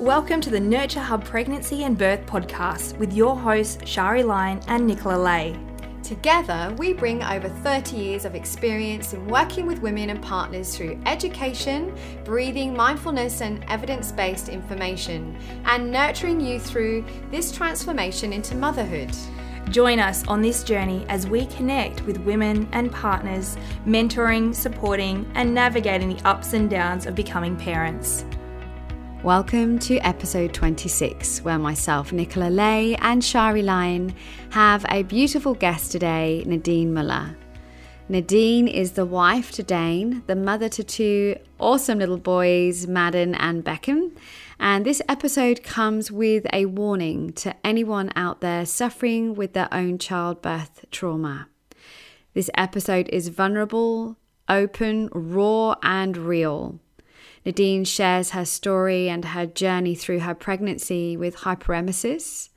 Welcome to the Nurture Hub Pregnancy and Birth podcast with your hosts, Shari Lyon and Nicola Lay. Together, we bring over 30 years of experience in working with women and partners through education, breathing, mindfulness, and evidence based information, and nurturing you through this transformation into motherhood. Join us on this journey as we connect with women and partners, mentoring, supporting, and navigating the ups and downs of becoming parents. Welcome to episode 26, where myself, Nicola Lay, and Shari Lyon have a beautiful guest today, Nadine Muller. Nadine is the wife to Dane, the mother to two awesome little boys, Madden and Beckham. And this episode comes with a warning to anyone out there suffering with their own childbirth trauma. This episode is vulnerable, open, raw, and real. Nadine shares her story and her journey through her pregnancy with hyperemesis,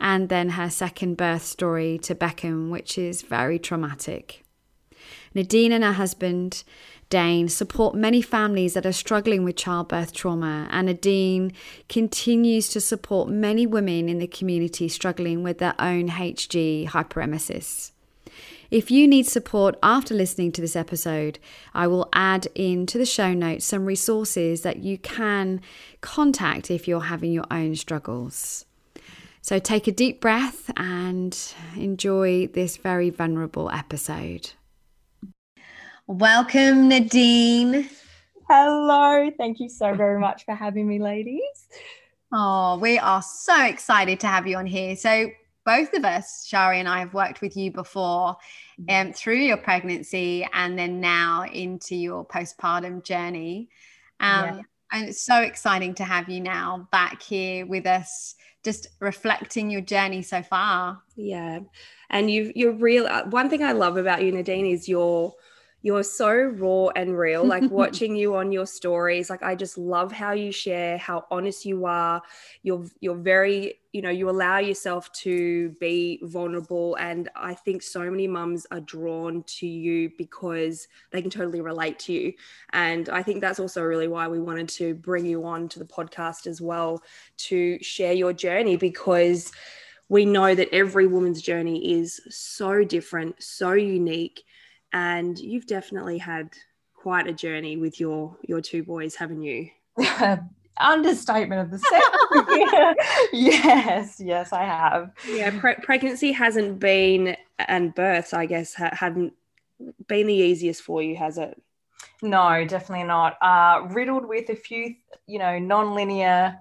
and then her second birth story to Beckham, which is very traumatic. Nadine and her husband, Dane, support many families that are struggling with childbirth trauma, and Nadine continues to support many women in the community struggling with their own HG hyperemesis. If you need support after listening to this episode, I will add into the show notes some resources that you can contact if you're having your own struggles. So take a deep breath and enjoy this very vulnerable episode. Welcome, Nadine. Hello. Thank you so very much for having me, ladies. Oh, we are so excited to have you on here. So, both of us, Shari and I, have worked with you before mm-hmm. um, through your pregnancy and then now into your postpartum journey. Um, yeah. And it's so exciting to have you now back here with us, just reflecting your journey so far. Yeah. And you you're real. Uh, one thing I love about you, Nadine, is your you're so raw and real like watching you on your stories like i just love how you share how honest you are. You're you're very you know you allow yourself to be vulnerable and i think so many mums are drawn to you because they can totally relate to you. And i think that's also really why we wanted to bring you on to the podcast as well to share your journey because we know that every woman's journey is so different so unique and you've definitely had quite a journey with your your two boys, haven't you? Understatement of the set. yes, yes, I have. Yeah, pre- pregnancy hasn't been, and births, I guess, ha- hadn't been the easiest for you, has it? No, definitely not. Uh, riddled with a few, you know, non-linear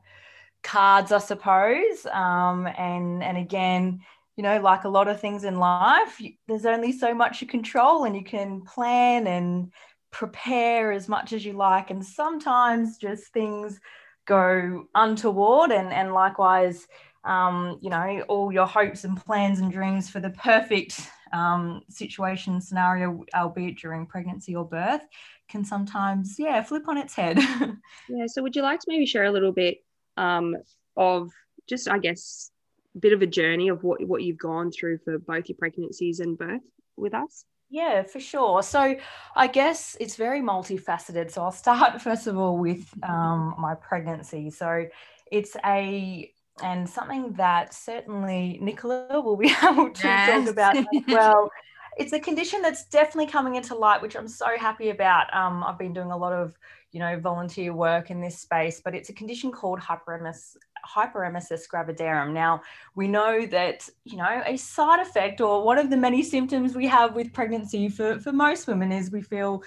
cards, I suppose. Um, and and again, you know, like a lot of things in life, there's only so much you control and you can plan and prepare as much as you like. And sometimes just things go untoward and, and likewise, um, you know, all your hopes and plans and dreams for the perfect um, situation scenario, albeit during pregnancy or birth, can sometimes, yeah, flip on its head. yeah. So would you like to maybe share a little bit um, of just, I guess, bit of a journey of what, what you've gone through for both your pregnancies and birth with us? Yeah, for sure. So I guess it's very multifaceted. So I'll start first of all with um, my pregnancy. So it's a and something that certainly Nicola will be able to yes. talk about as well. It's a condition that's definitely coming into light, which I'm so happy about. Um, I've been doing a lot of, you know, volunteer work in this space, but it's a condition called hyperemesis, hyperemesis gravidarum. Now, we know that, you know, a side effect or one of the many symptoms we have with pregnancy for, for most women is we feel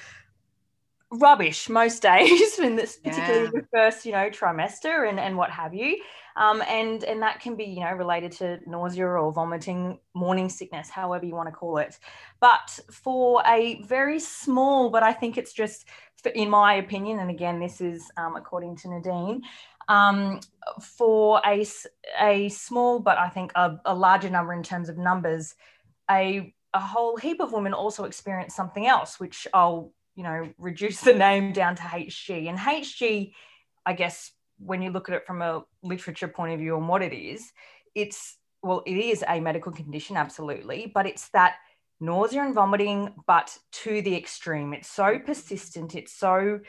rubbish most days, in this, particularly yeah. the first, you know, trimester and, and what have you. Um, and and that can be you know related to nausea or vomiting, morning sickness, however you want to call it. But for a very small, but I think it's just in my opinion, and again this is um, according to Nadine, um, for a, a small, but I think a, a larger number in terms of numbers, a, a whole heap of women also experience something else, which I'll, you know, reduce the name down to HG. And HG, I guess, when you look at it from a literature point of view on what it is, it's, well, it is a medical condition, absolutely, but it's that nausea and vomiting, but to the extreme. It's so persistent, it's so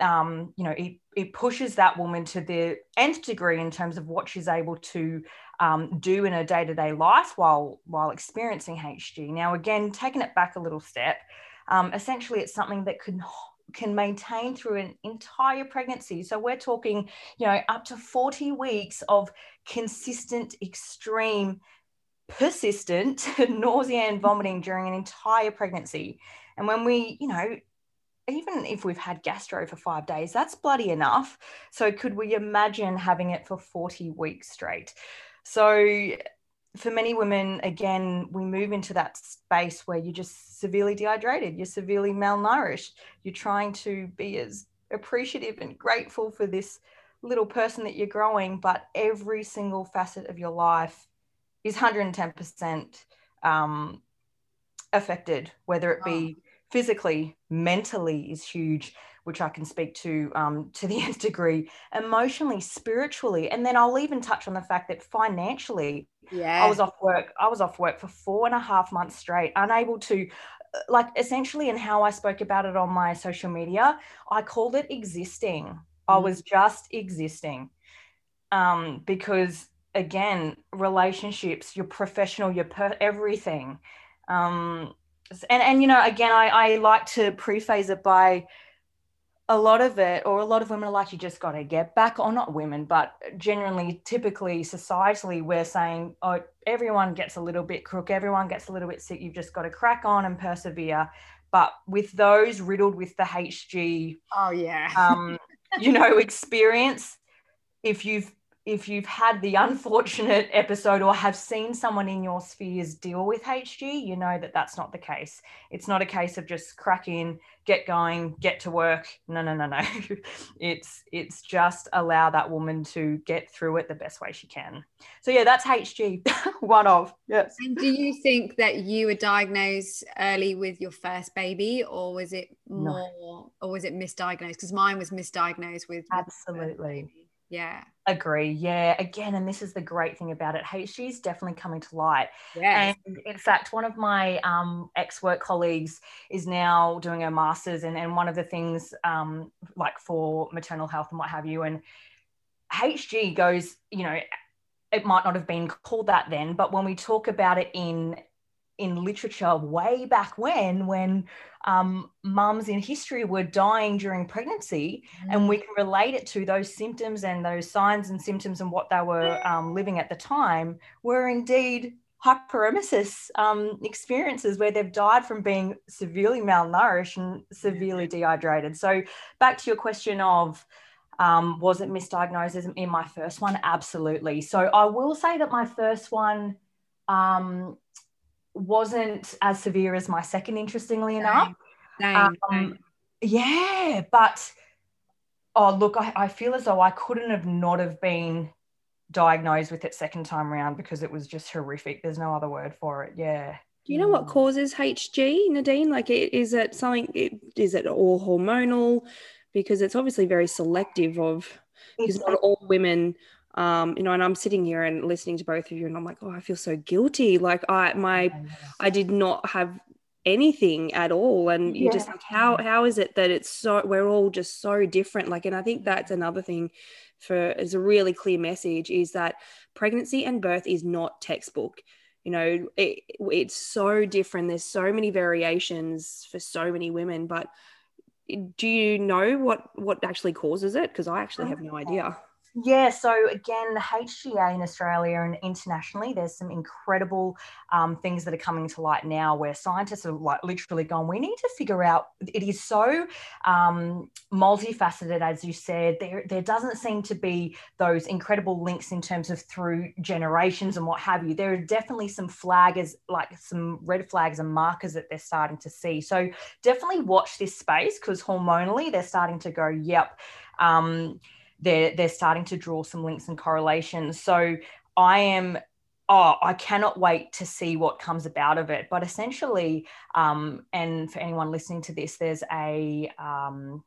um, you know, it, it pushes that woman to the nth degree in terms of what she's able to um, do in her day-to-day life while while experiencing HG. Now, again, taking it back a little step, um, essentially, it's something that can can maintain through an entire pregnancy. So we're talking, you know, up to 40 weeks of consistent, extreme, persistent nausea and vomiting during an entire pregnancy. And when we, you know, even if we've had gastro for five days, that's bloody enough. So could we imagine having it for 40 weeks straight? So for many women, again, we move into that space where you're just severely dehydrated, you're severely malnourished, you're trying to be as appreciative and grateful for this little person that you're growing, but every single facet of your life is 110% um, affected, whether it be physically, mentally is huge, which I can speak to um, to the nth degree, emotionally, spiritually, and then I'll even touch on the fact that financially, yeah, I was off work. I was off work for four and a half months straight, unable to. Uh, like essentially, and how I spoke about it on my social media, I called it existing. Mm. I was just existing, um, because again, relationships, your professional, your per- everything, um, and and you know, again, I I like to preface it by a lot of it, or a lot of women are like, you just got to get back, or not women, but generally, typically, societally, we're saying, oh, everyone gets a little bit crook, everyone gets a little bit sick, you've just got to crack on and persevere. But with those riddled with the HG, oh yeah, um, you know, experience, if you've if you've had the unfortunate episode or have seen someone in your spheres deal with HG, you know that that's not the case. It's not a case of just crack in, get going, get to work. No, no, no, no. it's it's just allow that woman to get through it the best way she can. So yeah, that's HG, one of yes. And do you think that you were diagnosed early with your first baby, or was it more, no. or was it misdiagnosed? Because mine was misdiagnosed with absolutely. Yeah. Agree. Yeah. Again, and this is the great thing about it. HG is definitely coming to light. Yes. And in fact, one of my um, ex work colleagues is now doing a master's, and, and one of the things um, like for maternal health and what have you. And HG goes, you know, it might not have been called that then, but when we talk about it in in literature way back when, when um, mums in history were dying during pregnancy, mm. and we can relate it to those symptoms and those signs and symptoms and what they were um, living at the time, were indeed hyperemesis um, experiences where they've died from being severely malnourished and severely dehydrated. So, back to your question of um, was it misdiagnosed in my first one? Absolutely. So, I will say that my first one um, wasn't as severe as my second, interestingly enough. Same, um, same. Yeah, but oh, look, I, I feel as though I couldn't have not have been diagnosed with it second time around because it was just horrific. There's no other word for it. Yeah. Do you know what causes HG, Nadine? Like, is it something? Is it all hormonal? Because it's obviously very selective of because not all women um, you know, and I'm sitting here and listening to both of you, and I'm like, oh, I feel so guilty. Like I, my, I did not have anything at all, and you yeah. just like, how, how is it that it's so, we're all just so different. Like, and I think that's another thing for is a really clear message is that pregnancy and birth is not textbook. You know, it, it's so different. There's so many variations for so many women, but do you know what what actually causes it? Because I actually have no idea. Yeah, so again, the HGA in Australia and internationally, there's some incredible um, things that are coming to light now where scientists are like literally gone, we need to figure out, it is so um, multifaceted, as you said, there, there doesn't seem to be those incredible links in terms of through generations and what have you. There are definitely some flaggers, like some red flags and markers that they're starting to see. So definitely watch this space because hormonally they're starting to go, yep. Um, they're they're starting to draw some links and correlations. So I am oh, I cannot wait to see what comes about of it. But essentially, um, and for anyone listening to this, there's a um,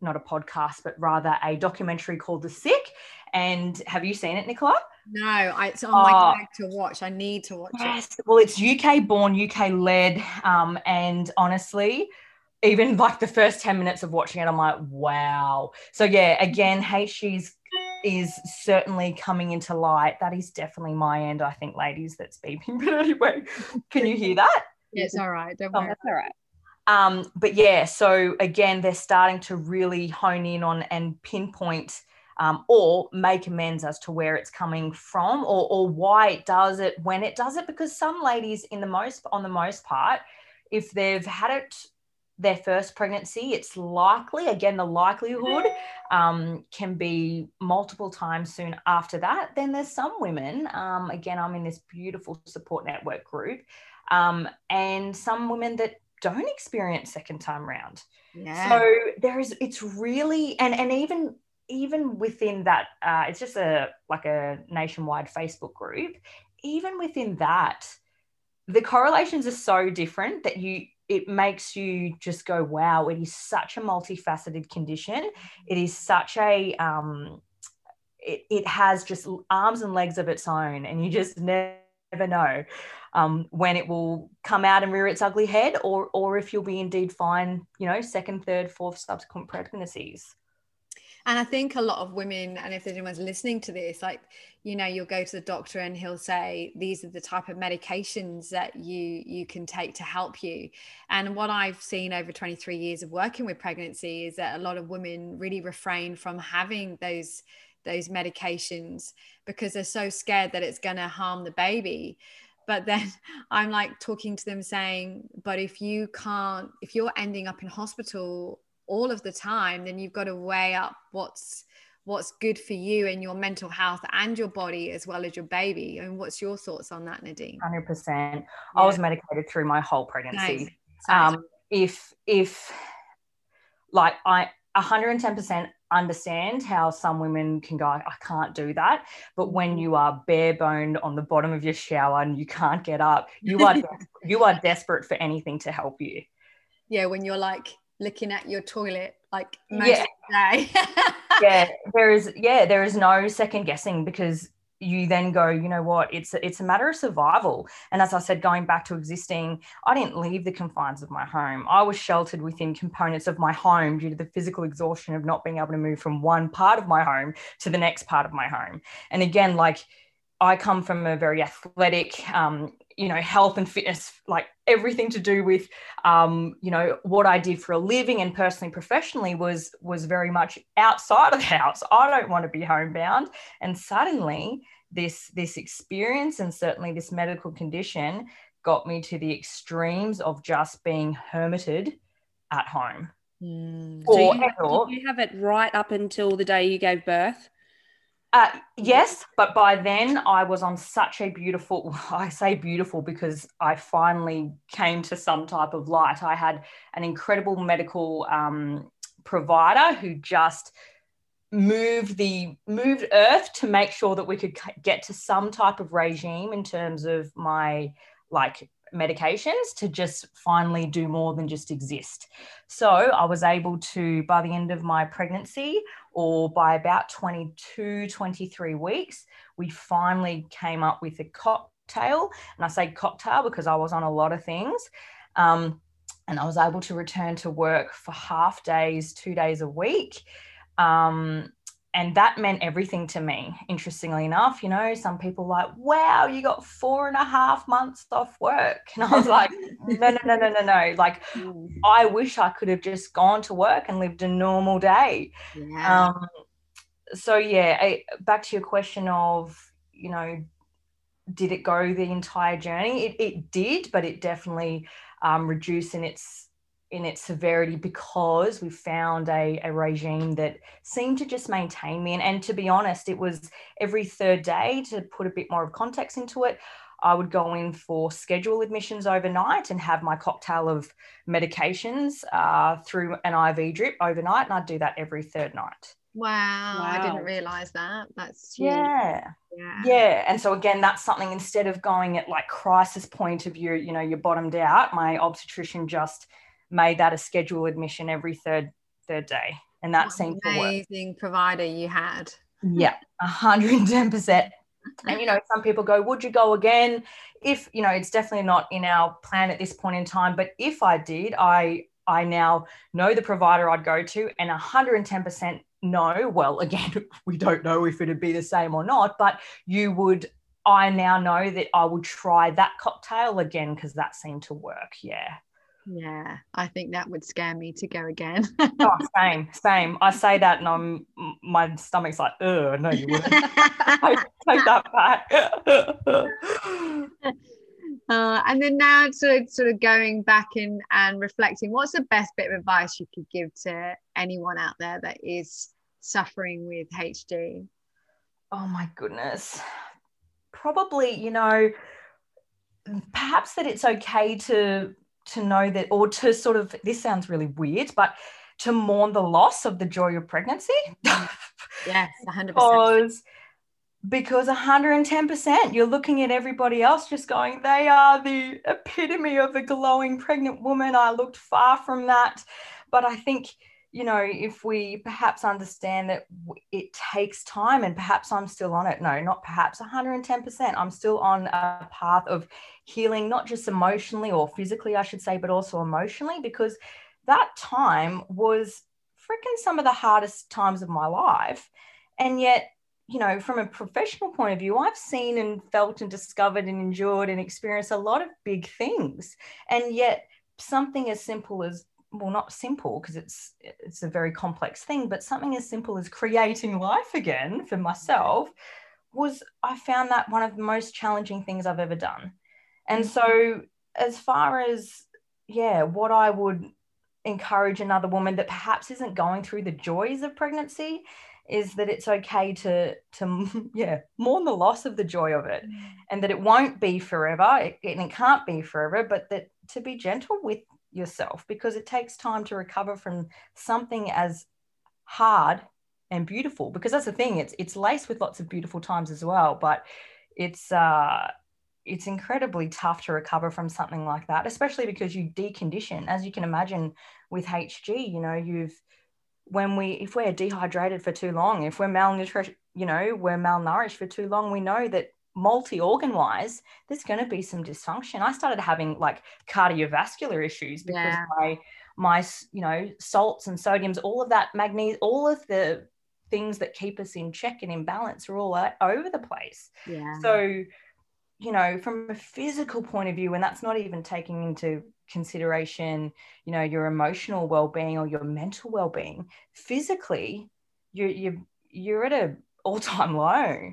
not a podcast, but rather a documentary called The Sick. And have you seen it, Nicola? No, I, it's on my oh, to watch. I need to watch yes. it. Well, it's UK born, UK led. Um, and honestly, even like the first 10 minutes of watching it, I'm like, wow. So yeah, again, HG's is certainly coming into light. That is definitely my end, I think, ladies, that's beeping. But anyway, can you hear that? It's all right. Don't Oh, worry. that's all right. Um, but yeah, so again, they're starting to really hone in on and pinpoint um, or make amends as to where it's coming from or, or why it does it when it does it. Because some ladies, in the most on the most part, if they've had it their first pregnancy, it's likely again the likelihood um, can be multiple times soon after that. Then there's some women. Um, again, I'm in this beautiful support network group, um, and some women that don't experience second time round. Yeah. So there is, it's really, and and even even within that, uh, it's just a like a nationwide Facebook group. Even within that, the correlations are so different that you it makes you just go, wow, it is such a multifaceted condition. It is such a um, it, it has just arms and legs of its own, and you just never know um, when it will come out and rear its ugly head, or or if you'll be indeed fine, you know, second, third, fourth subsequent pregnancies. And I think a lot of women, and if there's anyone's listening to this, like, you know, you'll go to the doctor and he'll say, these are the type of medications that you you can take to help you. And what I've seen over 23 years of working with pregnancy is that a lot of women really refrain from having those those medications because they're so scared that it's going to harm the baby but then i'm like talking to them saying but if you can't if you're ending up in hospital all of the time then you've got to weigh up what's what's good for you and your mental health and your body as well as your baby and what's your thoughts on that nadine Hundred percent. I was medicated through my whole pregnancy. Nice. Um, if if like I 110% understand how some women can go, I can't do that. But when you are bare boned on the bottom of your shower and you can't get up, you are you are desperate for anything to help you. yeah when you're like looking at your toilet like most Yeah. of the day. Yeah there is yeah there is no second guessing because you then go you know what? It's a, it's a matter of survival. And as i said going back to existing i didn't leave the confines of my home. I was sheltered within components of my home due to the physical exhaustion of not being able to move from one part of my home to the next part of my home. And again like i come from a very athletic um, you know health and fitness like everything to do with um, you know what i did for a living and personally professionally was was very much outside of the house i don't want to be homebound and suddenly this this experience and certainly this medical condition got me to the extremes of just being hermited at home Mm. So or, you, or- you have it right up until the day you gave birth? Uh, yes, but by then I was on such a beautiful, I say beautiful because I finally came to some type of light. I had an incredible medical um, provider who just moved the moved earth to make sure that we could get to some type of regime in terms of my like medications to just finally do more than just exist so i was able to by the end of my pregnancy or by about 22 23 weeks we finally came up with a cocktail. And i say cocktail because i was on a lot of things um, and i was able to return to work for half days two days a week um, and that meant everything to me interestingly enough you know some people like wow you got four and a half months off work. And i was like no no no no no no. Like i wish i could have just gone to work and lived a normal day. Yeah. Um, so yeah, I, back to your question of, you know, did it go the entire journey? It, it did, but it definitely um, reduced in its in its severity because we found a, a regime that seemed to just maintain me. And, and to be honest, it was every third day to put a bit more of context into it. I would go in for schedule admissions overnight and have my cocktail of medications uh, through an IV drip overnight. And I'd do that every third night. wow, i didn't realize that that's huge. Yeah. yeah Yeah. And so again, that's something instead of going at like crisis point of view, you know, you're bottomed out, my obstetrician just made that a scheduled admission every third third day. And that What seemed an to work. amazing provider you had Yeah, hundred and ten percent. And you know, some people go, "Would you go again?" If you know, it's definitely not in our plan at this point in time. But if I did, I I now know the provider I'd go to, and 110% no. Well, again, we don't know if it'd be the same or not, but you would. I now know that I would try that cocktail again because that seemed to work. Yeah. Yeah, I think that would scare me to go again. oh, same, same. I say that, and I'm my stomach's like, oh no, you wouldn't. I take that back. Uh, and then now sort of sort of going back in and reflecting what's the best bit of advice you could give to anyone out there that is suffering with hg oh my goodness probably you know perhaps that it's okay to to know that or to sort of this sounds really weird but to mourn the loss of the joy of pregnancy? Yes 100% because because 110% you're looking at everybody else just going they are the epitome of a glowing pregnant woman. I looked far from that. But i think you know if we perhaps understand that it takes time and perhaps i'm still on it. No not perhaps 110% i'm still on a path of healing not just emotionally or physically i should say but also emotionally because that time was freaking some of the hardest times of my life. And yet you know, from a professional point of view, I've seen and felt and discovered and endured and experienced a lot of big things. And yet, something as simple as well, not simple because it's it's a very complex thing, but something as simple as creating life again for myself was I found that one of the most challenging things I've ever done. And so, as far as yeah, what I would encourage another woman that perhaps isn't going through the joys of pregnancy is that it's okay to to yeah mourn the loss of the joy of it mm. and that it won't be forever it, and it can't be forever but that to be gentle with yourself because it takes time to recover from something as hard and beautiful because that's the thing it's it's laced with lots of beautiful times as well but it's uh it's incredibly tough to recover from something like that especially because you decondition. As you can imagine with hg you know you've when we if we're dehydrated for too long if we're malnutrition you know we're malnourished for too long we know that multi-organ wise there's going to be some dysfunction. I started having like cardiovascular issues because yeah. my my you know salts and sodiums all of that magnesium all of the things that keep us in check and in balance are all over the place. Yeah. So you know from a physical point of view and that's not even taking into consideration you know your emotional well-being or your mental well-being physically you you you're at a all-time low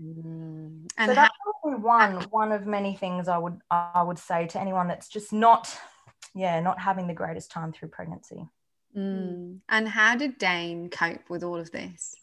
mm. and so that's how- one one of many things i would i would say to anyone that's just not yeah not having the greatest time through pregnancy mm. and how did dane cope with all of this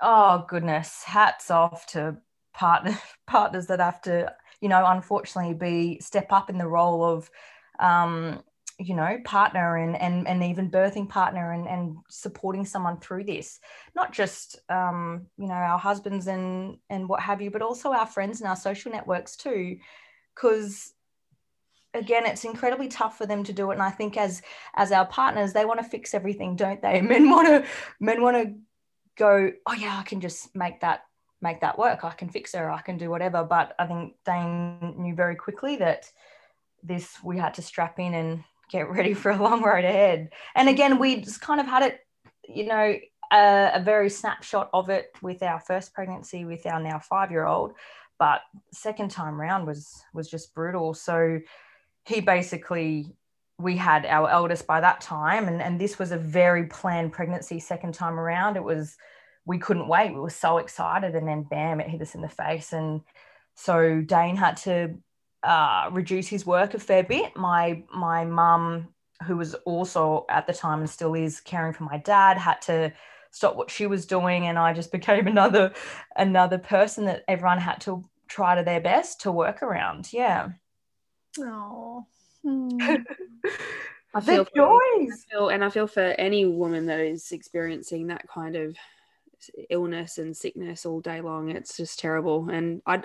oh goodness hats off to partner partners that have to you know unfortunately be step up in the role of um, you know partner and and, and even birthing partner and, and supporting someone through this. Not just um, you know our husbands and and what have you but also our friends and our social networks too. Because again it's incredibly tough for them to do it. And i think as as our partners they want to fix everything don't they? Men want to men want to go oh yeah i can just make that make that work. I can fix her. I can do whatever. But i think dane knew very quickly that this we had to strap in and get ready for a long road ahead. And mm-hmm. again, we just kind of had it, you know, a, a very snapshot of it with our first pregnancy with our now five year old, but second time round was was just brutal. So he basically we had our eldest by that time and, and this was a very planned pregnancy second time around it was we couldn't wait we were so excited and then bam it hit us in the face and so dane had to uh, reduce his work a fair bit. My my mum, who was also at the time and still is caring for my dad, had to stop what she was doing, and I just became another another person that everyone had to try to their best to work around. Yeah. Oh. I feel for, I feel, and I feel for any woman that is experiencing that kind of illness and sickness all day long. It's just terrible. And I,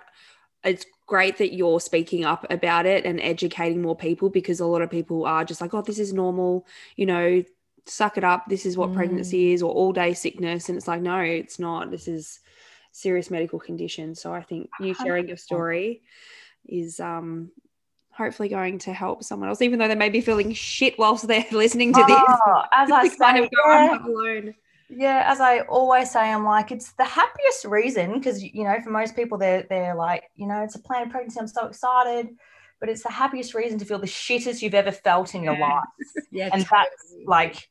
it's great that you're speaking up about it and educating more people because a lot of people are just like, oh, this is normal, you know, suck it up. This is what mm. pregnancy is, or all day sickness. And it's like, no, it's not. This is serious medical condition. So I think you sharing your story is um hopefully going to help someone else, even though they may be feeling shit whilst they're listening to this. Oh, as I It's kind of go, yeah. I'm not alone. Yeah, as I always say, I'm like it's the happiest reason because you know for most people they're they're like you know it's a planned pregnancy. I'm so excited, but it's the happiest reason to feel the shittest you've ever felt in your life. Yeah, and that's like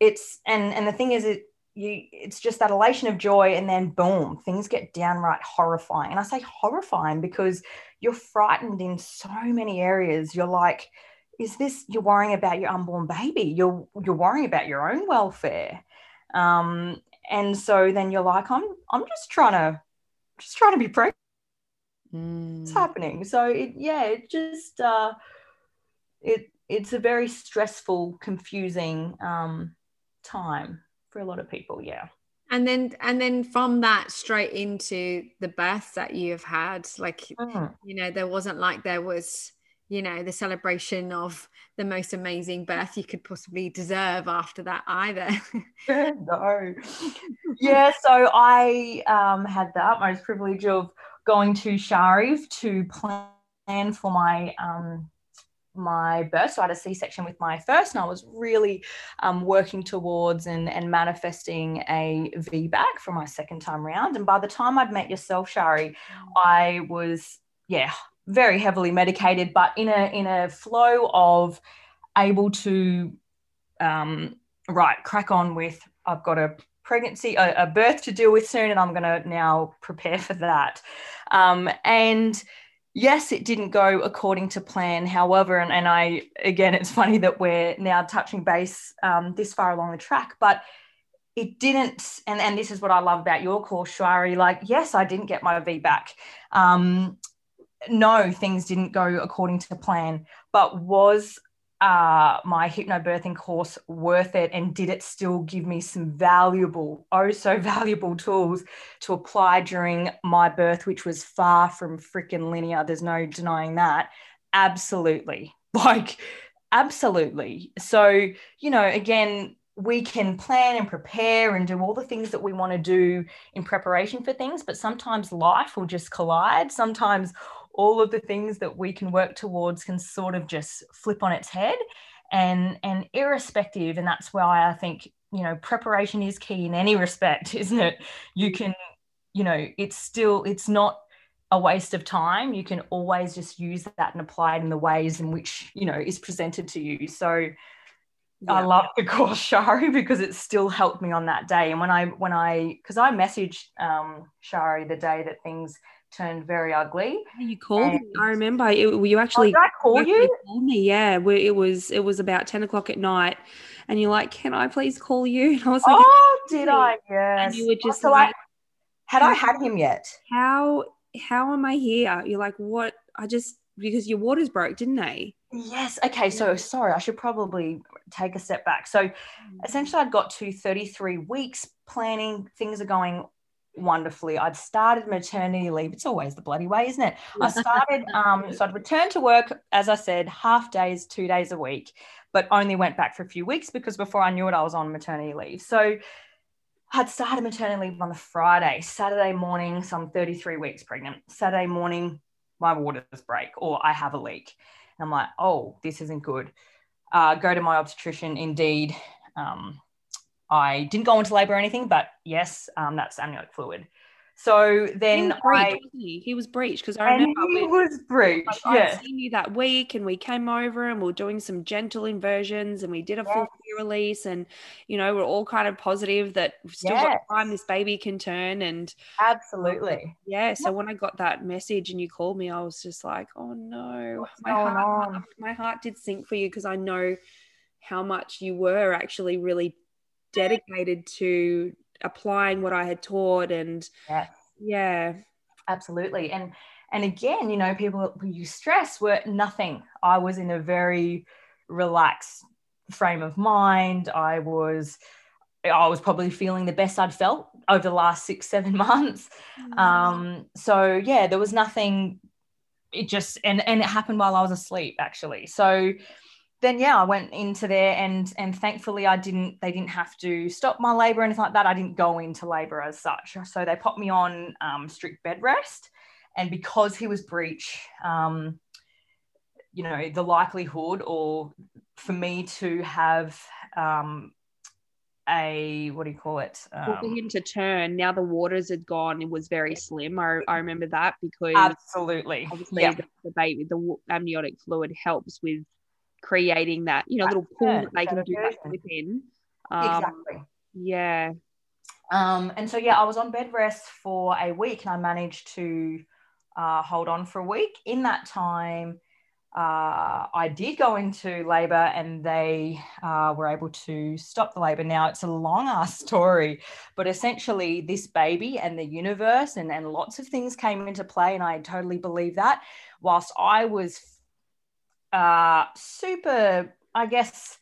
it's and and the thing is it you it's just that elation of joy and then boom things get downright horrifying and i say horrifying because you're frightened in so many areas you're like is this you're worrying about your unborn baby you're you're worrying about your own welfare um and so then you're like i'm i'm just trying to just trying to be pregnant. It's happening. So it yeah it just uh it it's a very stressful confusing um time for a lot of people yeah. And then and then from that straight into the births that you have had, like Mm. you know, there wasn't like there was, you know, the celebration of the most amazing birth you could possibly deserve after that either. no yeah so i um had the utmost privilege of going to Sharif to plan for my um my birth. So I had a C-section with my first, and I was really um, working towards and, and manifesting a VBAC for my second time round. And by the time I'd met yourself, Shari, I was yeah very heavily medicated, but in a in a flow of able to um, right crack on with. I've got a pregnancy, a, a birth to deal with soon, and I'm going to now prepare for that. Um, and yes, it didn't go according to plan. However, and, and I, again, it's funny that we're now touching base um, this far along the track, but it didn't, and, and this is what I love about your course, Shari. Like, yes, I didn't get my VBAC. Um, no, things didn't go according to plan, but was uh, my hypnobirthing course worth it? And did it still give me some valuable, oh, so valuable tools to apply during my birth, which was far from freaking linear? There's no denying that. Absolutely. Like, absolutely. So, you know, again, we can plan and prepare and do all the things that we want to do in preparation for things, but sometimes life will just collide. Sometimes all of the things that we can work towards can sort of just flip on its head and and irrespective and that's why i think you know preparation is key in any respect isn't it? You can you know it's still it's not a waste of time. You can always just use that and apply it in the ways in which you know is presented to you. So I love the course Shari because it still helped me on that day. And when I when I because I messaged um, Shari the day that things turned very ugly. You called me. I remember it, you Oh, actually did I call actually you? called me. Yeah, it was it was about ten o'clock at night, and you're like, "Can I please call you?" And I was like, Oh, did I? Yes. And you were just so like, I, had I had him yet? "How how am I here?" You're like, "What?" I just because your waters broke, didn't they? Yes. Okay. So sorry, I should probably take a step back. So mm. essentially, I'd got to 33 weeks planning. Things are going wonderfully. I'd started maternity leave. It's always the bloody way, isn't it? I started, um, so I'd returned to work, as I said, half days, two days a week, but only went back for a few weeks because before I knew it, I was on maternity leave. So I'd started maternity leave on the Friday, Saturday morning, so I'm 33 weeks pregnant. Saturday morning, my waters break or I have a leak. And I'm like, oh, this isn't good. Uh, go to my obstetrician. Indeed, um, I didn't go into labor or anything, but yes, um, that's amniotic fluid. So He then was breached, he? He was breached because I remember he was breached. like, I'd seen you that week, and we came over and we were doing some gentle inversions, and we did a full Yeah. fear release, and you know we're all kind of positive that we've still got time this baby can turn, and Absolutely. yeah. So when I got that message and you called me, I was just like, oh no, What's my heart, on? my heart did sink for you because I know how much you were actually really dedicated to applying what I had taught, and Yes. yeah, absolutely. And and again you know people who use stress were nothing. I was in a very relaxed frame of mind. I was i was probably feeling the best i'd felt over the last six seven months. Um so yeah there was nothing it just and and it happened while i was asleep actually. So then yeah i went into there and and thankfully i didn't they didn't have to stop my labor or anything like that i didn't go into labor as such so they popped me on um, strict bed rest and because he was breech um, you know, the likelihood or for me to have um, a what do you call it? well, for Um, him to turn, now the waters had gone. It was very slim. I, I remember that because absolutely. obviously Yeah. the, the baby, the amniotic fluid helps with creating that, you know, little pool that they can do that within. Um, Exactly. Yeah. Um, and so yeah, I was on bed rest for a week, and I managed to uh, hold on for a week. In that time, uh, I did go into labor, and they uh, were able to stop the labor. Now it's a long ass story, but essentially, this baby and the universe and and lots of things came into play, and I totally believe that. Whilst I was uh, super, I guess.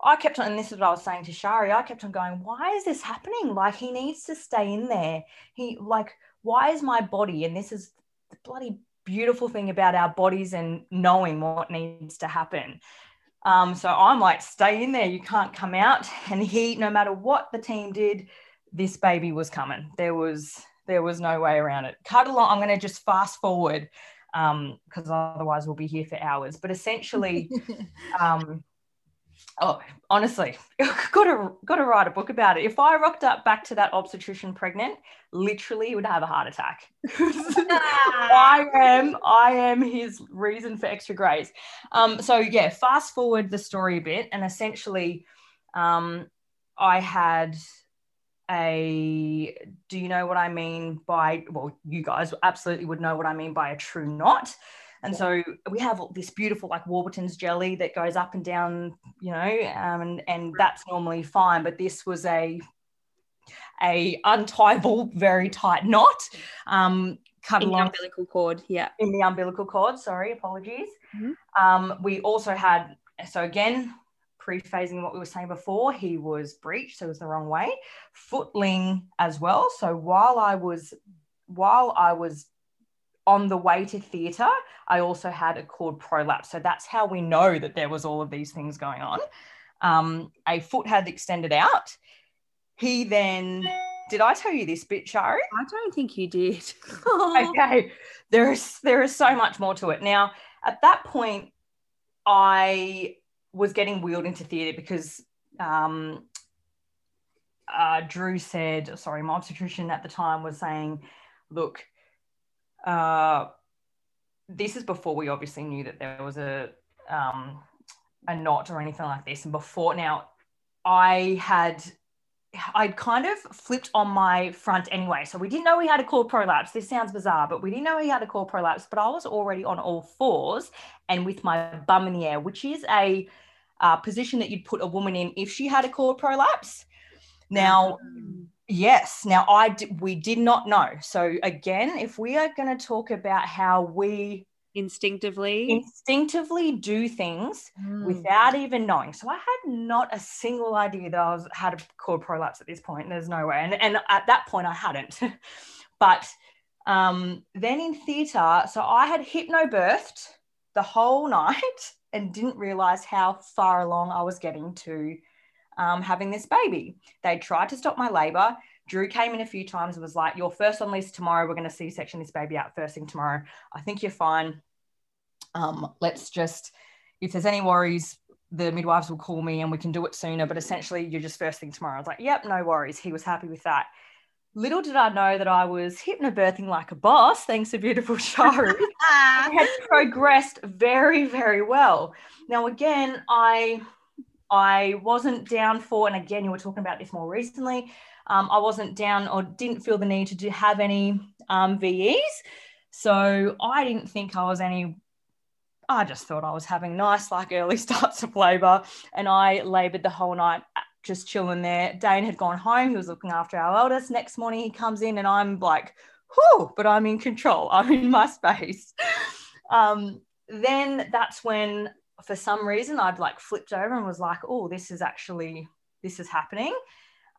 I kept on, and this is what I was saying to Shari. I kept on going, why is this happening? Like, he needs to stay in there. He, like, why is my body, and this is the bloody beautiful thing about our bodies and knowing what needs to happen. Um, so I'm like, stay in there. You can't come out. And he, no matter what the team did, this baby was coming. There was, there was no way around it. Cut along. I'm going to just fast forward um, because otherwise we'll be here for hours. But essentially, um, oh, honestly, got to got to write a book about it. If I rocked up back to that obstetrician pregnant, literally would have a heart attack. I am I am his reason for extra grace. Um, so yeah, fast forward the story a bit, and essentially, um, I had a do you know what I mean by well, you guys absolutely would know what I mean by a true knot. And so we have this beautiful like Wharton's jelly that goes up and down, you know, um, and and that's normally fine. But this was a a untiable, very tight knot, um, cut In the along umbilical cord. Yeah. in the umbilical cord. Sorry, apologies. Mhm. Um, we also had so again pre-phasing what we were saying before. He was breached, so it was the wrong way. Footling as well. So while I was while I was on the way to theatre, I also had a cord prolapse. So that's how we know that there was all of these things going on. Um, a foot had extended out. He then did I tell you this bit, Shari? I don't think you did. okay there is there is so much more to it now at that point i was getting wheeled into theatre because um, uh, drew said sorry my obstetrician at the time was saying look uh, this is before we obviously knew that there was a um, a knot or anything like this and before now i had I'd kind of flipped on my front anyway. So we didn't know he had a cord prolapse. This sounds bizarre, but we didn't know he had a cord prolapse. But I was already on all fours and with my bum in the air, which is a uh, position that you'd put a woman in if she had a cord prolapse. Now, yes. Now I d- we did not know. So again, if we are going to talk about how we Instinctively. instinctively do things Mm. without even knowing. So I had not a single idea that I was had a cord prolapse at this point. There's no way. And, and at that point I hadn't. but um, then in theatre, so I had hypnobirthed the whole night and didn't realize how far along I was getting to um, having this baby. They tried to stop my labor. Drew came in a few times and was like, You're first on list tomorrow. We're going to C section this baby out first thing tomorrow. I think you're fine. Um, let's just, if there's any worries, the midwives will call me and we can do it sooner. But essentially, you're just first thing tomorrow. I was like, Yep, no worries. He was happy with that. Little did I know that I was hypnobirthing like a boss, thanks to beautiful Shari. I had progressed very, very well. Now, again, I I wasn't down for, and again, you were talking about this more recently. Um, I wasn't down or didn't feel the need to do, have any um, VEs. So I didn't think I was any. I just thought I was having nice, like early starts of labor, and I labored the whole night, just chilling there. Dane had gone home; he was looking after our eldest. Next morning, he comes in, and I'm like, "Whew!" But I'm in control. I'm in my space. Um, then that's when, for some reason, I'd like flipped over and was like, "Oh, this is actually this is happening."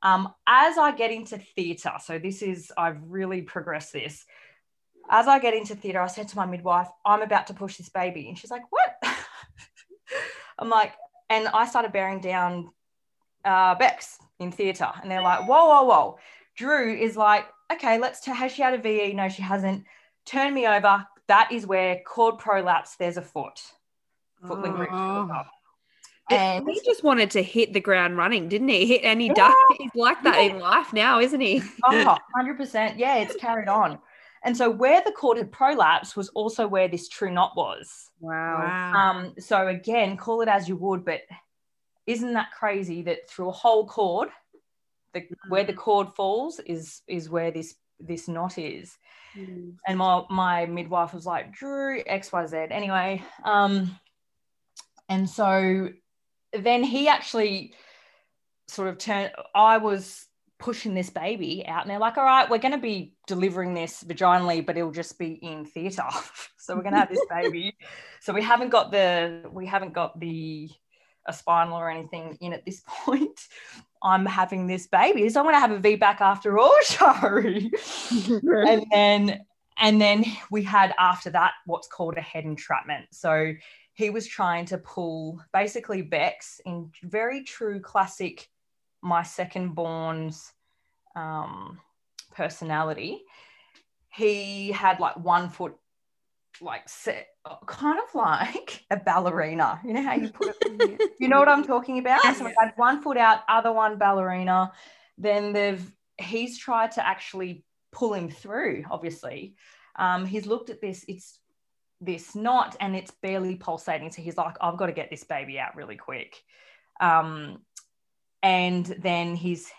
Um, as I get into theatre, so this is I've really progressed this as I get into theatre, I said to my midwife, I'm about to push this baby. And she's like, What? I'm like, and I started bearing down uh, Bex in theatre. And they're like, Whoa, whoa, whoa. Drew is like, Okay, let's, t- has she had a VE? No, she hasn't. Turn me over. That is where cord prolapse, there's a foot. footling rupture. Oh. And he just wanted to hit the ground running, didn't he? Hit and he Yeah. does. He's like that in life now, isn't he? Oh, 100%. Yeah, it's carried on. And so where the cord had prolapsed was also where this true knot was. Wow. Um, so again, call it as you would, but isn't that crazy that through a whole cord, the where the cord falls is is where this this knot is. And my my midwife was like, Drew, XYZ. Anyway, um, and so then he actually sort of turned I was pushing this baby out and they're like, all right, we're gonna be delivering this vaginally, but it'll just be in theatre. so we're gonna have this baby. so we haven't got the we haven't got the a spinal or anything in at this point. I'm having this baby. So I'm gonna have a VBAC after all, Shari. and then and then we had after that what's called a head entrapment. So he was trying to pull basically Bex in very true classic my second born's um, personality. He had like one foot, like set, kind of like a ballerina. You know how you put it? you know what I'm talking about? So we had one foot out, other one ballerina. Then they've he's tried to actually pull him through. Obviously, um, he's looked at this. It's this knot and it's barely pulsating. So he's like, I've got to get this baby out really quick. Um, and then he's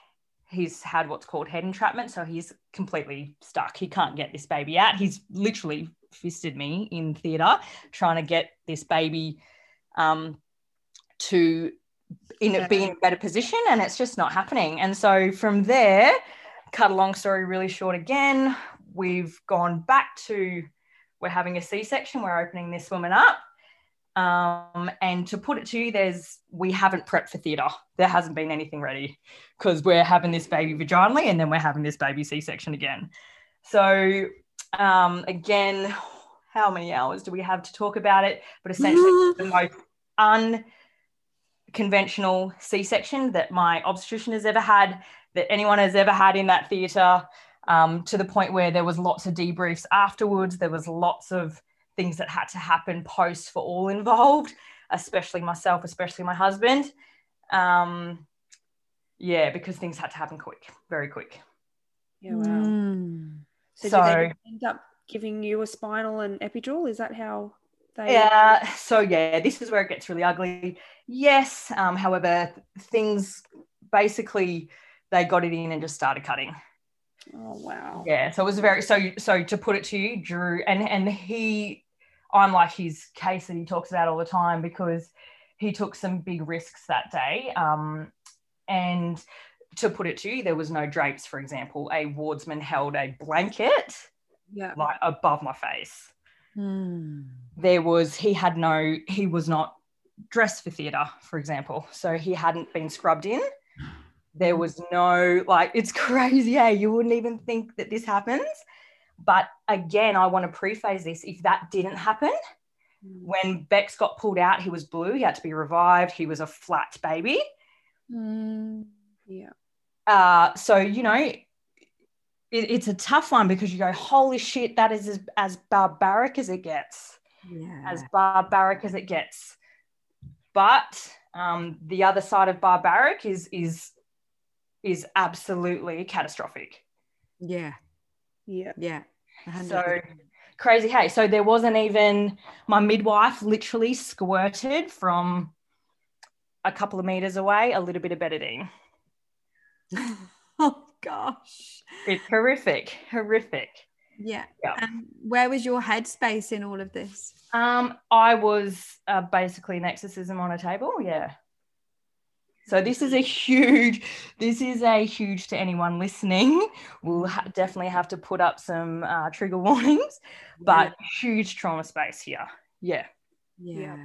he's had what's called head entrapment. So he's completely stuck. He can't get this baby out. He's literally fisted me in theatre trying to get this baby um, to in a, be in a better position, and it's just not happening. And so from there, cut a long story really short again, we've gone back to we're having a C-section. We're opening this woman up. Um, and to put it to you, there's we haven't prepped for theatre. There hasn't been anything ready because we're having this baby vaginally and then we're having this baby C-section again. So um, again, how many hours do we have to talk about it? But essentially, the most unconventional C-section that my obstetrician has ever had, that anyone has ever had in that theatre. Um, to the point where there was lots of debriefs afterwards. There was lots of things that had to happen post for all involved, especially myself, especially my husband. Um, yeah, because things had to happen quick, very quick. Yeah, wow. Mm. So, So- end up giving you a spinal and epidural? Is that how they? Yeah. So yeah, this is where it gets really ugly. Yes. Um, however, things basically they got it in and just started cutting. Oh wow. Yeah. So it was very so so to put it to you, Drew, and and he, I'm like his case that he talks about all the time because he took some big risks that day. Um, and to put it to you, there was no drapes, for example. A wardsman held a blanket Yeah. like above my face. Mm. there was he had no he was not dressed for theatre for example so he hadn't been scrubbed in there was no like it's crazy yeah you wouldn't even think that this happens but again i want to preface this if that didn't happen when bex got pulled out he was blue he had to be revived he was a flat baby Mm. Yeah. Uh, so you know it, it's a tough one because you go holy shit that is as, as barbaric as it gets Yeah. as barbaric as it gets. But um, the other side of barbaric is is is absolutely catastrophic. yeah. Yeah. Yeah. a hundred So crazy. Hey, so there wasn't even my midwife literally squirted from a couple of meters away a little bit of betadine. oh gosh. It's horrific, horrific. Yeah. Yeah. And where was your headspace in all of this? Um, I was uh, basically an exorcism on a table. Yeah. So this is a huge. This is a huge to anyone listening. We'll ha- definitely have to put up some uh, trigger warnings, but huge trauma space here. Yeah. Yeah.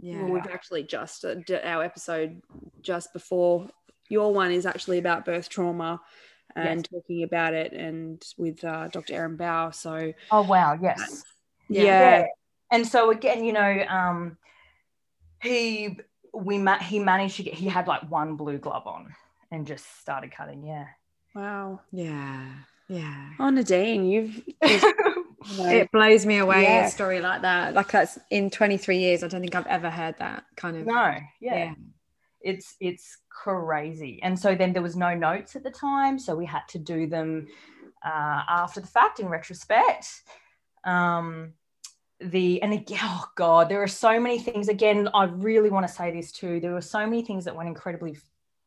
Yeah. Well, we've actually just uh, d- our episode just before your one is actually about birth trauma and Yes. talking about it and with uh, Dr. Aaron Bow. So Oh wow. Yes. yeah, Yeah. And so again, you know, um, he we ma- he managed to get he had like one blue glove on and just started cutting. Yeah. wow. Yeah. Yeah. Oh, Nadine, you've It blows me away Yeah. a story like that. Like that's in 23 years. I don't think I've ever heard that kind of. No, yeah. Yeah. It's it's crazy. And so then there was no notes at the time, so we had to do them uh, after the fact in retrospect. Um, the and again, oh god, there are so many things. Again, I really want to say this too. There were so many things that went incredibly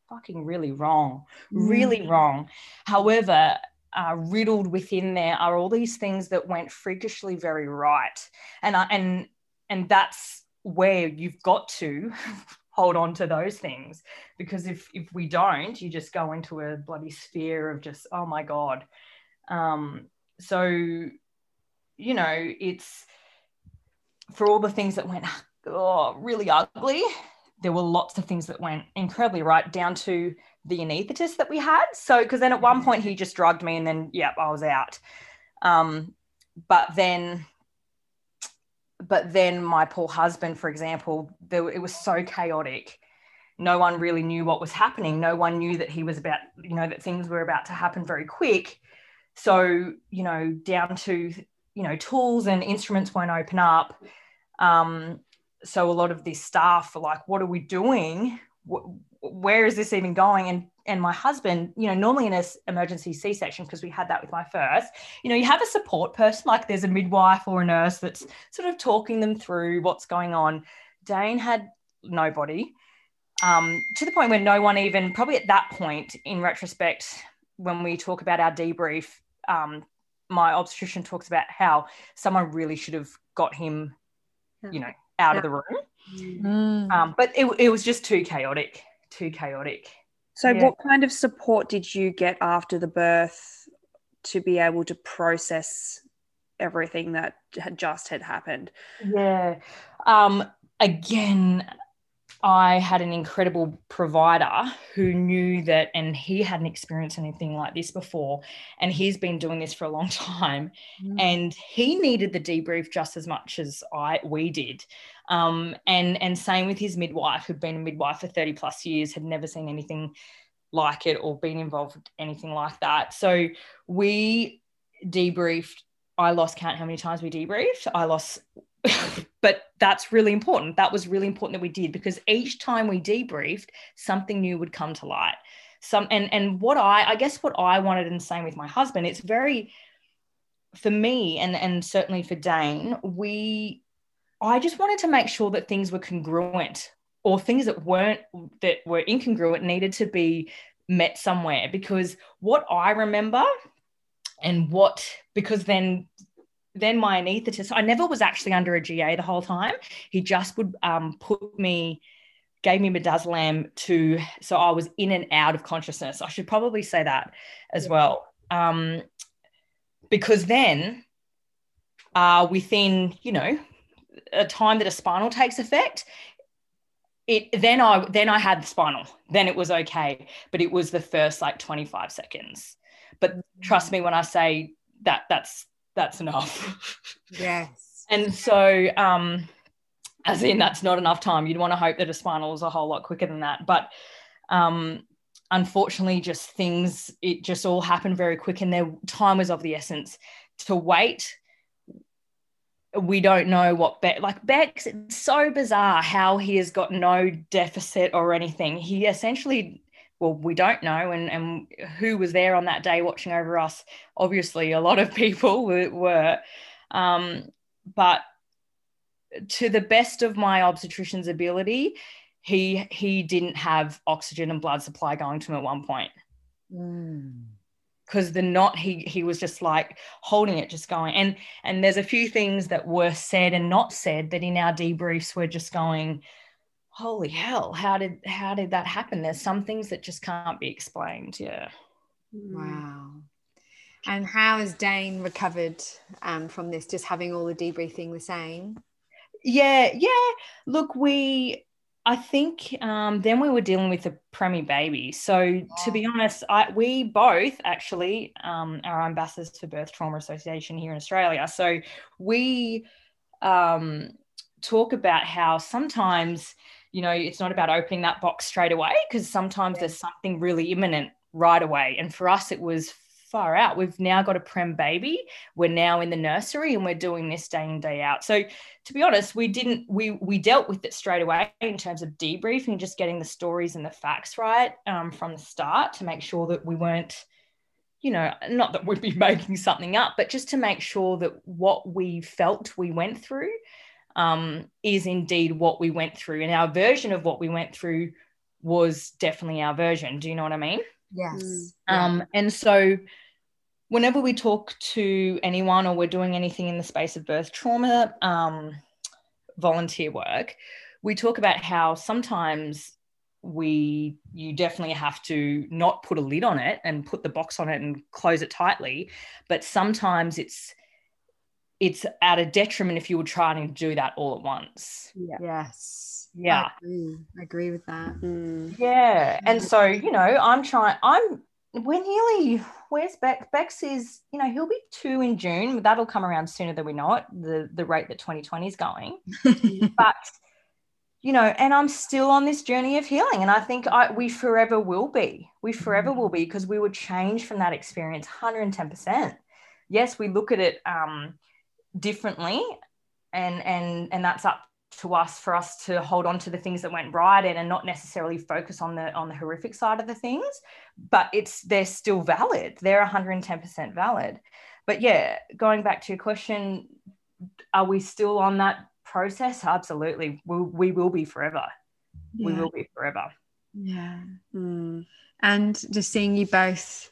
fucking really wrong, really wrong. However, uh, riddled within there are all these things that went freakishly very right, and I, and and that's where you've got to hold on to those things because if if we don't, you just go into a bloody sphere of just oh my god. Um, so you know, it's for all the things that went oh, really ugly. There were lots of things that went incredibly right, down to the anaesthetist that we had. So, because then at one point he just drugged me, and then yep, I was out. Um, but then, but then my poor husband, for example, there, it was so chaotic. No one really knew what was happening. No one knew that he was about, you know, that things were about to happen very quick. So, you know, down to you know tools and instruments won't open up um, so a lot of this staff are like what are we doing where is this even going and and my husband you know normally in an emergency c-section because we had that with my first you know you have a support person like there's a midwife or a nurse that's sort of talking them through what's going on dane had nobody um, to the point where no one even probably at that point in retrospect when we talk about our debrief um, my obstetrician talks about how someone really should have got him, you know, out of the room. Mm. Um, but it, it was just too chaotic, too chaotic. So, Yeah. what kind of support did you get after the birth to be able to process everything that had just had happened? Yeah. Um, again, I had an incredible provider who knew that, and he hadn't experienced anything like this before. And he's been doing this for a long time. And he needed the debrief just as much as I we did. Um, and and same with his midwife, who'd been a midwife for 30 plus years, had never seen anything like it or been involved with anything like that. So we debriefed. I lost count how many times we debriefed. I lost but that's really important. That was really important that we did because each time we debriefed, something new would come to light. Some and and what I I guess what I wanted and same with my husband, it's very for me and and certainly for Dane, we I just wanted to make sure that things were congruent or things that weren't that were incongruent needed to be met somewhere. Because what I remember and what because then then my anaesthetist i never was actually under a ga the whole time. He just would um, put me gave me midazolam to so i was in and out of consciousness. I should probably say that as well. Um, because then uh, within you know a time that a spinal takes effect it then i then i had the spinal then it was okay. But it was the first like 25 seconds. But trust me when i say that that's that's enough. Yes. and so um as in that's not enough time. You'd want to hope that a spinal is a whole lot quicker than that. But um unfortunately just things it just all happened very quick and their time was of the essence. To wait we don't know what Beck like Beck's it's so bizarre how he has got no deficit or anything. He essentially well, we don't know, and and who was there on that day watching over us? Obviously, a lot of people were. Um, but to the best of my obstetrician's ability, he he didn't have oxygen and blood supply going to him at one point Mm. Because the knot he he was just like holding it just going and and there's a few things that were said and not said that in our debriefs were just going holy hell how did how did that happen there's some things that just can't be explained yeah Wow. And how has Dane recovered um, from this? Just having all the debriefing the same. yeah yeah look we i think um, then we were dealing with a preemie baby. So to be honest I, we both actually um, are ambassadors for birth trauma association here in australia. So we um, talk about how sometimes you know it's not about opening that box straight away because sometimes there's something really imminent right away. And for us it was far out. We've now got a prem baby. We're now in the nursery and we're doing this day in, day out. So to be honest, we didn't, we we dealt with it straight away in terms of debriefing, just getting the stories and the facts right um, from the start to make sure that we weren't, you know, not that we'd be making something up, but just to make sure that what we felt we went through um, is indeed what we went through. And our version of what we went through was definitely our version. Do you know what I mean? Yes. Mm. Um, and so whenever we talk to anyone or we're doing anything in the space of birth trauma um, volunteer work, we talk about how sometimes we you definitely have to not put a lid on it and put the box on it and close it tightly but sometimes it's it's at a detriment if you were trying to do that all at once yeah. yes yeah. I agree, I agree with that. Mm. yeah and so you know i'm trying i'm we're nearly where's beck bex is you know he'll be two in june that'll come around sooner than we know it the the rate that 2020 is going. But you know and i'm still on this journey of healing and i think I, we forever will be. We forever will be because we would change from that experience 110% yes we look at it um, differently and and and that's up to us for us to hold on to the things that went right and, and not necessarily focus on the on the horrific side of the things but it's they're still valid. They're 110% valid. But yeah going back to your question are we still on that process? Absolutely. We, we will be forever. We will be forever. Yeah. Mm. and just seeing you both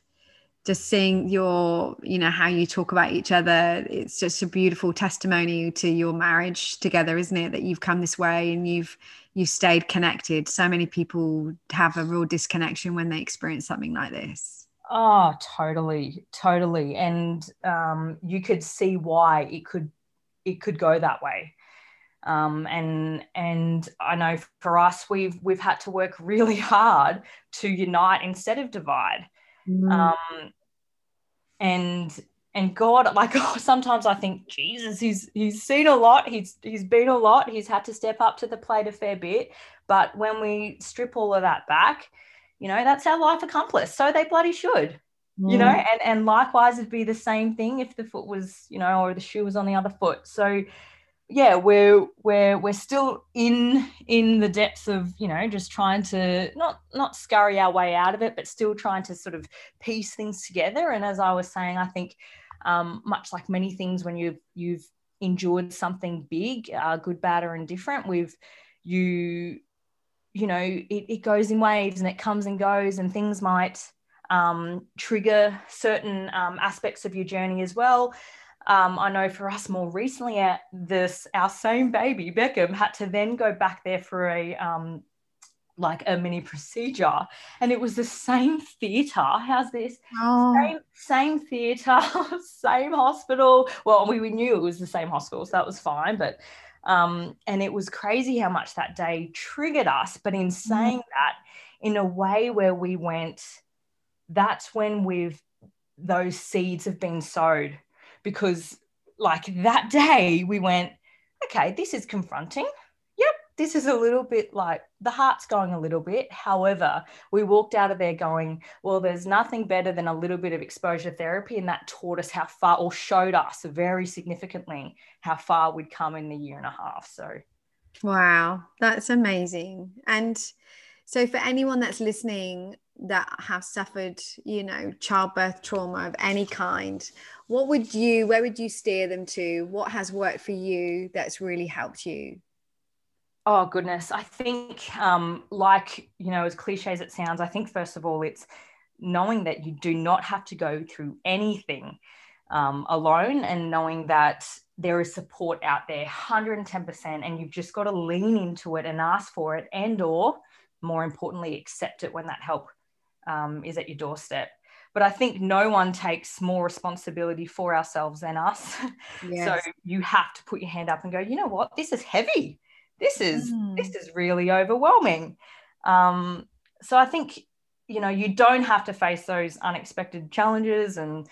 just seeing your you know how you talk about each other it's just a beautiful testimony to your marriage together isn't it that you've come this way and you've you've stayed connected so many people have a real disconnection when they experience something like this Oh, totally, totally. And um, you could see why it could it could go that way. Um, and and I know for us, we've we've had to work really hard to unite instead of divide. Um, and and God, like sometimes I think Jesus, he's he's seen a lot, he's he's been a lot, he's had to step up to the plate a fair bit. But when we strip all of that back, you know, that's our life accomplice. So they bloody should you know? And and likewise it'd be the same thing if the foot was you know or the shoe was on the other foot. So yeah we're we're we're still in in the depths of you know just trying to not not scurry our way out of it but still trying to sort of piece things together and as i was saying i think um, much like many things when you've you've endured something big uh, good bad or indifferent we've you you know it, it goes in waves and it comes and goes and things might um, trigger certain um, aspects of your journey as well. Um, I know for us more recently, uh, this our same baby Beckham had to then go back there for a um, like a mini procedure, and it was the same theatre. How's this? oh Same same theatre, same hospital. Well, we, we knew it was the same hospital, so that was fine. But um, and it was crazy how much that day triggered us. But in saying that, in a way where we went that's when we've those seeds have been sowed because like that day we went okay this is confronting. Yep this is a little bit like the heart's going a little bit. However we walked out of there going well there's nothing better than a little bit of exposure therapy and that taught us how far or showed us very significantly how far we'd come in the year and a half so. Wow, that's amazing. And so, for anyone that's listening that have suffered, you know, childbirth trauma of any kind, what would you, where would you steer them to? What has worked for you that's really helped you? Oh goodness, I think um, like you know, as cliche as it sounds, I think first of all, it's knowing that you do not have to go through anything um, alone, and knowing that there is support out there, hundred and ten percent, and you've just got to lean into it and ask for it, and or more importantly, accept it when that help um, is at your doorstep. But I think no one takes more responsibility for ourselves than us. So you have to put your hand up and go, you know what, this is heavy. This is Mm. this is really overwhelming. Um, so I think you know you don't have to face those unexpected challenges and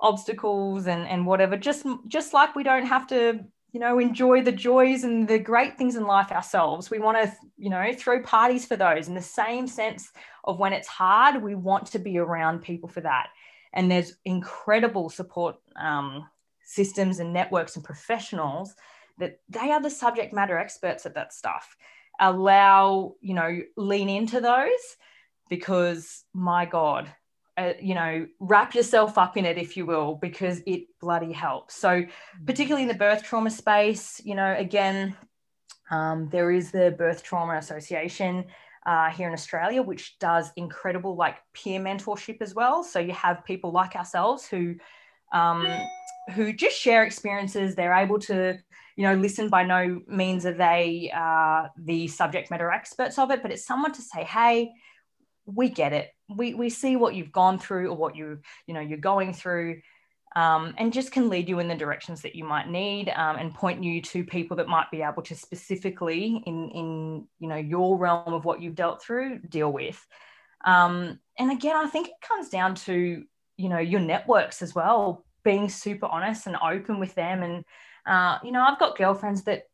obstacles and and whatever. Just just like we don't have to you know enjoy the joys and the great things in life ourselves. We want to you know throw parties for those. In the same sense of when it's hard, we want to be around people for that. and there's incredible support um, systems and networks and professionals that they are the subject matter experts at that stuff allow you know lean into those because my god uh, you know wrap yourself up in it if you will because it bloody helps. So particularly in the birth trauma space you know again um, there is the birth trauma association uh, here in australia which does incredible like peer mentorship as well. So you have people like ourselves who um, who just share experiences. They're able to you know, listen by no means are they uh, the subject matter experts of it, but it's someone to say, hey, we get it. We, we see what you've gone through or what you, you know, you're going through. Um, and just can lead you in the directions that you might need um, and point you to people that might be able to specifically in in you know your realm of what you've dealt through deal with um, and again i think it comes down to you know your networks as well being super honest and open with them and uh, you know, I've got girlfriends that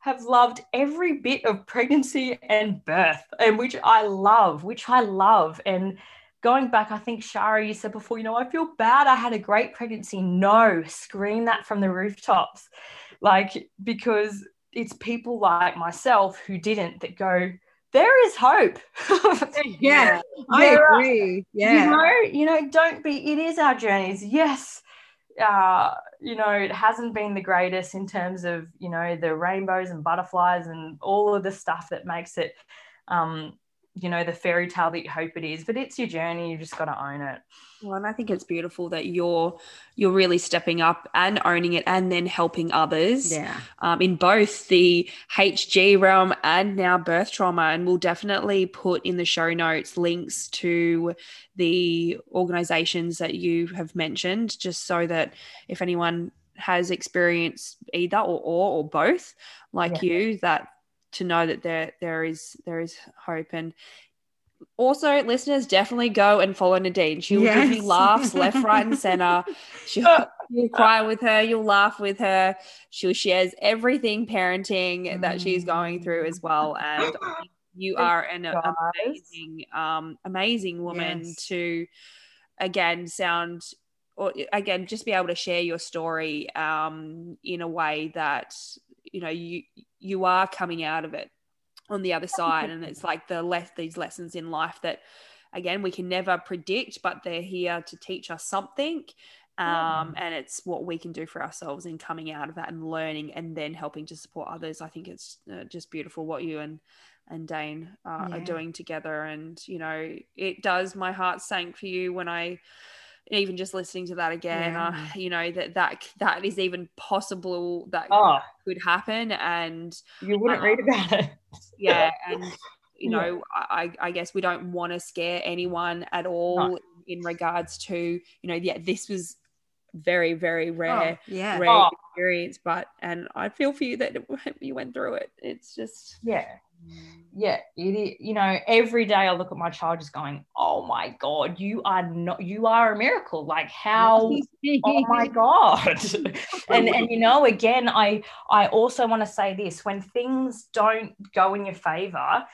have loved every bit of pregnancy and birth, and which I love, which I love. And going back, I think Shari, you said before, you know, I feel bad. I had a great pregnancy. No, scream that from the rooftops, like because it's people like myself who didn't that go. There is hope. yeah, I agree. Yeah, you know, you know, don't be. It is our journeys. Yes, uh, you know, it hasn't been the greatest in terms of, you know, the rainbows and butterflies and all of the stuff that makes it, um, you know, the fairy tale that you hope it is. But it's your journey. You just got to own it. Well, and I think it's beautiful that you're you're really stepping up and owning it, and then helping others. Yeah. Um, in both the HG realm and now birth trauma, and we'll definitely put in the show notes links to the organisations that you have mentioned, just so that if anyone has experienced either or or, or both, like yeah. you, that to know that there there is there is hope and also, listeners, definitely go and follow Nadine. She will yes. give you laughs left, right, and center. She'll you'll cry with her, you'll laugh with her. She shares everything parenting that she's going through as well. And you are an amazing, um, amazing woman yes. to again sound or again just be able to share your story um, in a way that you know you you are coming out of it on the other side and it's like the left these lessons in life that again we can never predict but they're here to teach us something um, and it's what we can do for ourselves in coming out of that and learning and then helping to support others i think it's uh, just beautiful what you and and dane uh, yeah. are doing together and you know it does my heart sank for you when i even just listening to that again yeah. uh, you know that that that is even possible that oh. could happen and you wouldn't uh, read about it yeah and you know yeah. I, I guess we don't want to scare anyone at all no. in regards to you know yeah this was very very rare oh, yeah. rare oh. experience but and i feel for you that you went through it it's just yeah. Yeah it you know every day i look at my child just going oh my god you are not you are a miracle. Like how oh my god. And and you know again i i also want to say this when things don't go in your favor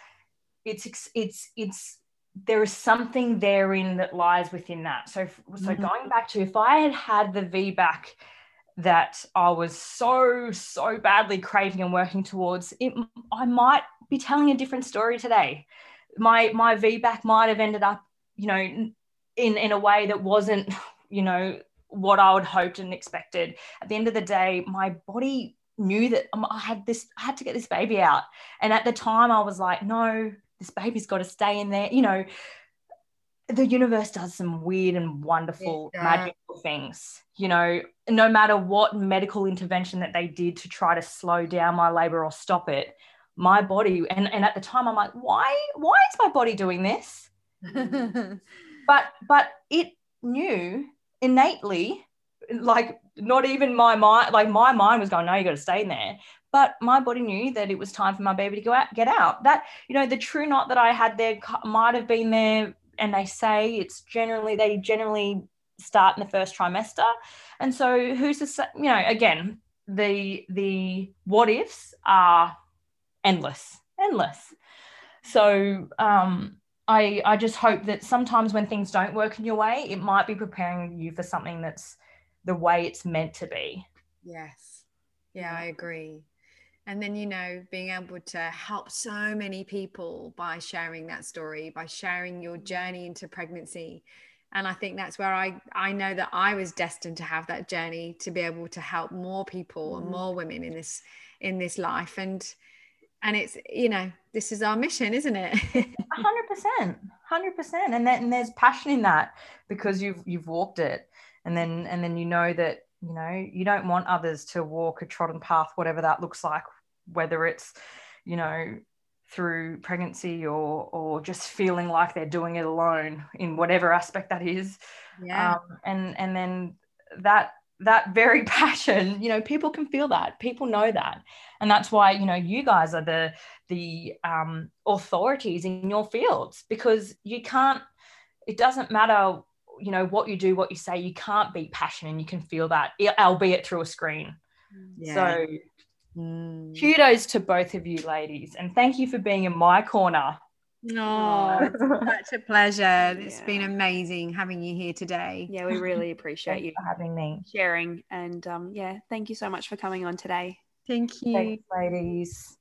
it's it's it's there is something therein that lies within that so so mm-hmm. going back to if i had had the VBAC that I was so, so badly craving and working towards, it, I might be telling a different story today. My my VBAC might have ended up, you know, in in a way that wasn't, you know, what I would hoped and expected. At the end of the day, my body knew that I had this, I had to get this baby out. And at the time, I was like, no, this baby's got to stay in there. You know, the universe does some weird and wonderful yeah. magical things you know no matter what medical intervention that they did to try to slow down my labor or stop it my body and, and at the time i'm like why why is my body doing this but but it knew innately like not even my mind like my mind was going no you got to stay in there but my body knew that it was time for my baby to go out get out that you know the true knot that i had there might have been there and they say it's generally they generally start in the first trimester and so who's say you know again the the what ifs are endless endless so um I I just hope that sometimes when things don't work in your way, it might be preparing you for something that's the way it's meant to be. Yes. Yeah, I agree. And then, you know, being able to help so many people by sharing that story, by sharing your mm. journey into pregnancy. And I think that's where I, I know that I was destined to have that journey to be able to help more people and mm-hmm. more women in this in this life. And and it's you know this is our mission isn't it? 100% 100% and then and there's passion in that because you've you've walked it. And then and then you know that you know you don't want others to walk a trodden path whatever that looks like whether it's you know through pregnancy or or just feeling like they're doing it alone in whatever aspect that is. Yeah. Um, and and then that that very passion you know people can feel that. People know that. And that's why you know you guys are the the um, authorities in your fields because you can't it doesn't matter you know what you do what you say. You can't be passionate and you can feel that albeit through a screen. Yeah. so mm. kudos to both of you ladies and thank you for being in my corner no, oh, such a pleasure. It's yeah. been amazing having you here today. Yeah, we really appreciate you having me, sharing, and um, yeah, thank you so much for coming on today. Thank you, Thanks, ladies.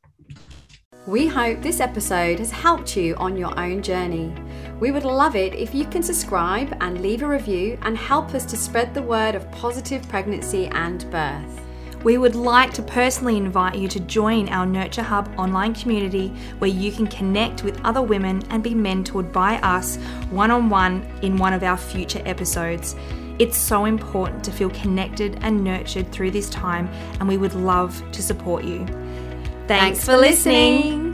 We hope this episode has helped you on your own journey. We would love it if you can subscribe and leave a review and help us to spread the word of positive pregnancy and birth. We would like to personally invite you to join our Nurture Hub online community where you can connect with other women and be mentored by us one on one in one of our future episodes. It's so important to feel connected and nurtured through this time, and we would love to support you. Thanks, Thanks for listening.